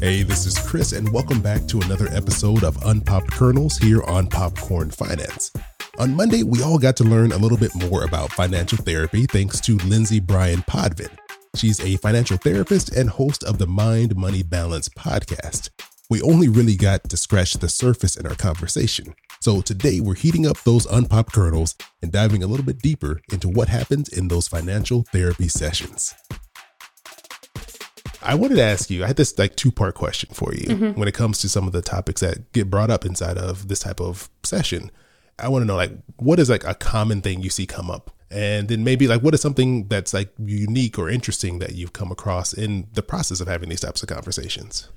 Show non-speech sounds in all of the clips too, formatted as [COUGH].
Hey, this is Chris, and welcome back to another episode of Unpopped Kernels here on Popcorn Finance. On Monday, we all got to learn a little bit more about financial therapy thanks to Lindsay Bryan Podvin. She's a financial therapist and host of the Mind Money Balance podcast. We only really got to scratch the surface in our conversation. So today we're heating up those unpopped kernels and diving a little bit deeper into what happens in those financial therapy sessions. I wanted to ask you, I had this like two part question for you mm-hmm. when it comes to some of the topics that get brought up inside of this type of session. I want to know like what is like a common thing you see come up? And then maybe like what is something that's like unique or interesting that you've come across in the process of having these types of conversations?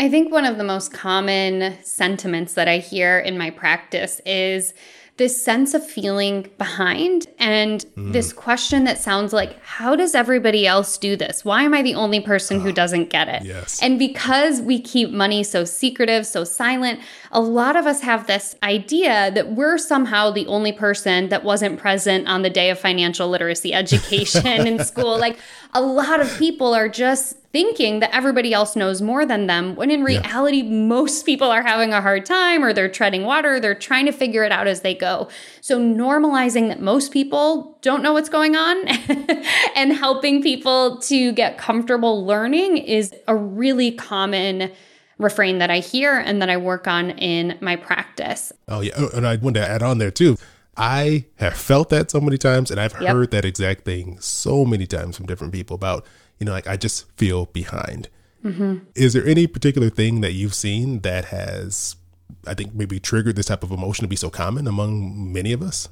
I think one of the most common sentiments that I hear in my practice is this sense of feeling behind and mm. this question that sounds like, how does everybody else do this? Why am I the only person who ah, doesn't get it? Yes. And because we keep money so secretive, so silent, a lot of us have this idea that we're somehow the only person that wasn't present on the day of financial literacy education in [LAUGHS] school. Like a lot of people are just thinking that everybody else knows more than them when in reality yeah. most people are having a hard time or they're treading water they're trying to figure it out as they go so normalizing that most people don't know what's going on [LAUGHS] and helping people to get comfortable learning is a really common refrain that I hear and that I work on in my practice. Oh yeah, oh, and I wanted to add on there too. I have felt that so many times and I've yep. heard that exact thing so many times from different people about you know, like I just feel behind. Mm-hmm. Is there any particular thing that you've seen that has, I think, maybe triggered this type of emotion to be so common among many of us?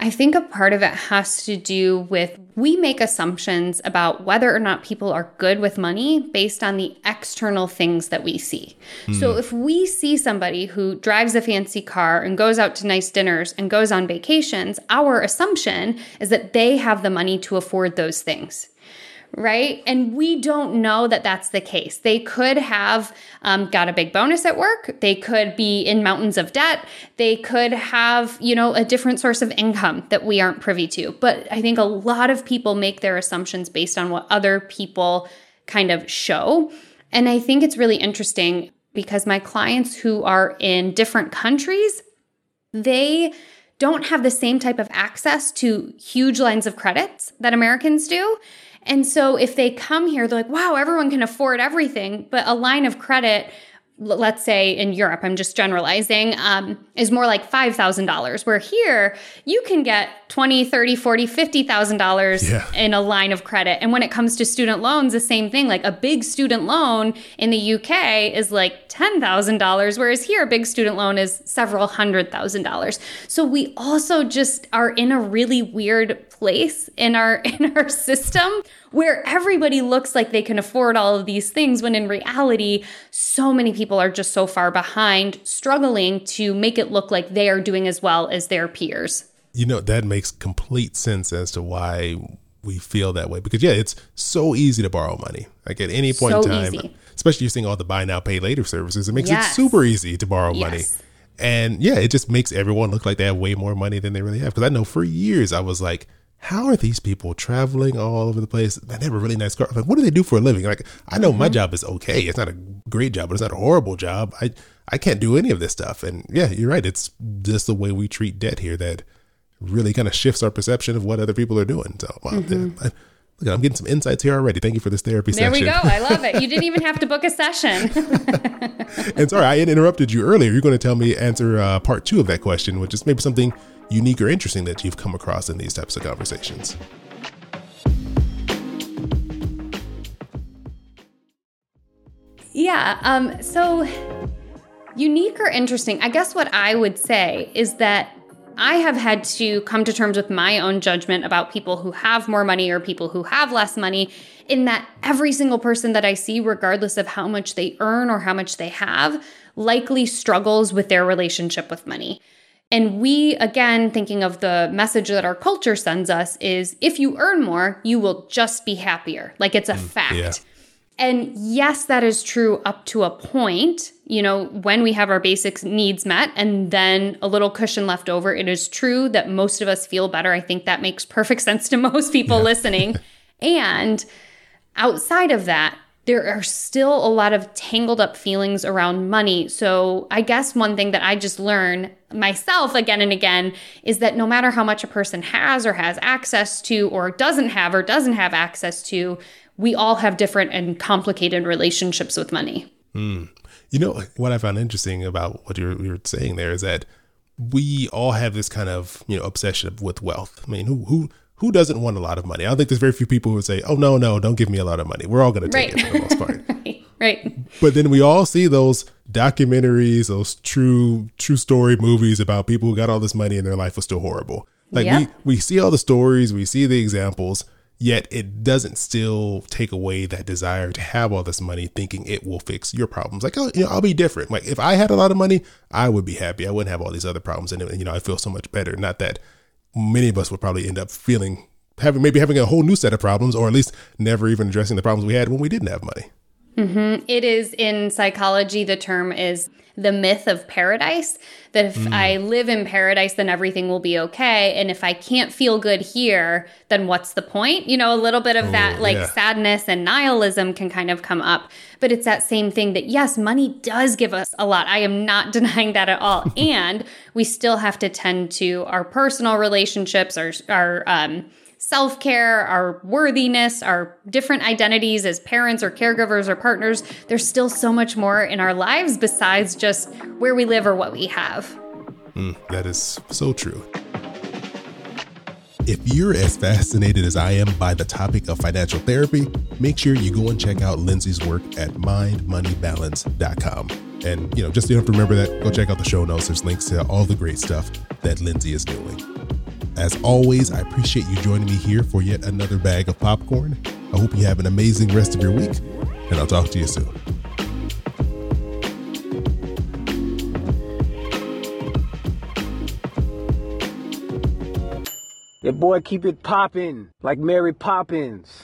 I think a part of it has to do with we make assumptions about whether or not people are good with money based on the external things that we see. Mm. So if we see somebody who drives a fancy car and goes out to nice dinners and goes on vacations, our assumption is that they have the money to afford those things right? And we don't know that that's the case. They could have um, got a big bonus at work. They could be in mountains of debt. They could have, you know, a different source of income that we aren't privy to. But I think a lot of people make their assumptions based on what other people kind of show. And I think it's really interesting because my clients who are in different countries, they don't have the same type of access to huge lines of credits that Americans do. And so if they come here, they're like, wow, everyone can afford everything, but a line of credit let's say in Europe, I'm just generalizing, um, is more like $5,000. Where here, you can get 20, 30, 40, $50,000 yeah. in a line of credit. And when it comes to student loans, the same thing. Like a big student loan in the UK is like $10,000, whereas here, a big student loan is several hundred thousand dollars. So we also just are in a really weird place in our [LAUGHS] in our system where everybody looks like they can afford all of these things when in reality, so many people are just so far behind, struggling to make it look like they are doing as well as their peers. You know, that makes complete sense as to why we feel that way because yeah, it's so easy to borrow money. Like at any point so in time, easy. especially you're seeing all the buy now pay later services, it makes yes. it super easy to borrow yes. money. And yeah, it just makes everyone look like they have way more money than they really have. Because I know for years I was like, how are these people traveling all over the place? they have a really nice car. Like, what do they do for a living? Like, I know mm-hmm. my job is okay. It's not a great job, but it's not a horrible job. I I can't do any of this stuff. And yeah, you're right. It's just the way we treat debt here that really kind of shifts our perception of what other people are doing. So, mm-hmm. yeah, Look, I'm getting some insights here already. Thank you for this therapy there session. There we go. I love it. You didn't even have to book a session. [LAUGHS] and sorry, I interrupted you earlier. You're going to tell me answer uh, part two of that question, which is maybe something unique or interesting that you've come across in these types of conversations? Yeah. Um, so, unique or interesting, I guess what I would say is that I have had to come to terms with my own judgment about people who have more money or people who have less money, in that every single person that I see, regardless of how much they earn or how much they have, likely struggles with their relationship with money. And we, again, thinking of the message that our culture sends us is if you earn more, you will just be happier. Like it's a mm, fact. Yeah. And yes, that is true up to a point, you know, when we have our basic needs met and then a little cushion left over. It is true that most of us feel better. I think that makes perfect [LAUGHS] sense to most people yeah. listening. and outside of that, there are still a lot of tangled up feelings around money. So, I guess one thing that I just learn myself again and again is that no matter how much a person has or has access to, or doesn't have or doesn't have access to, we all have different and complicated relationships with money. Mm. You know, what I found interesting about what you're, you're saying there is that we all have this kind of you know obsession with wealth. I mean, who who who doesn't want a lot of money? I don't think there's very few people who would say, "Oh no, no, don't give me a lot of money." We're all going to take right. it for the most part. [LAUGHS] right. right. But then we all see those documentaries, those true true story movies about people who got all this money and their life was still horrible. Like we we see all the stories, we see the examples, yet it doesn't still take away that desire to have all this money thinking it will fix your problems. Like oh you know i'll be different. Like if i had a lot of money i would be happy. I wouldn't have all these other problems. And you know i feel so much better. Not that many of us would probably end up feeling having maybe having a whole new set of problems or at least never even addressing the problems we had when we didn't have money mm-hmm. it is in psychology the term is the myth of paradise that if mm. I live in paradise, then everything will be okay. And if I can't feel good here, then what's the point? You know, a little bit of oh, that like yeah. sadness and nihilism can kind of come up. But it's that same thing that yes, money does give us a lot. I am not [LAUGHS] denying that at all. [LAUGHS] and we still have to tend to our personal relationships, our, our, um, self care, our worthiness, our different identities as parents or caregivers or partners, there's still so much more in our lives besides just where we live or what we have. Mm, that is so true. If you're as fascinated as I am by the topic of financial therapy, make sure you go and check out Lindsay's work at mindmoneybalance.com. And, you know, just you have to remember that, go check out the show notes. There's links to all the great stuff that Lindsay is doing. As always, I appreciate you joining me here for yet another bag of popcorn. I hope you have an amazing rest of your week, and I'll talk to you soon. Your boy keep it poppin' like Mary Poppins.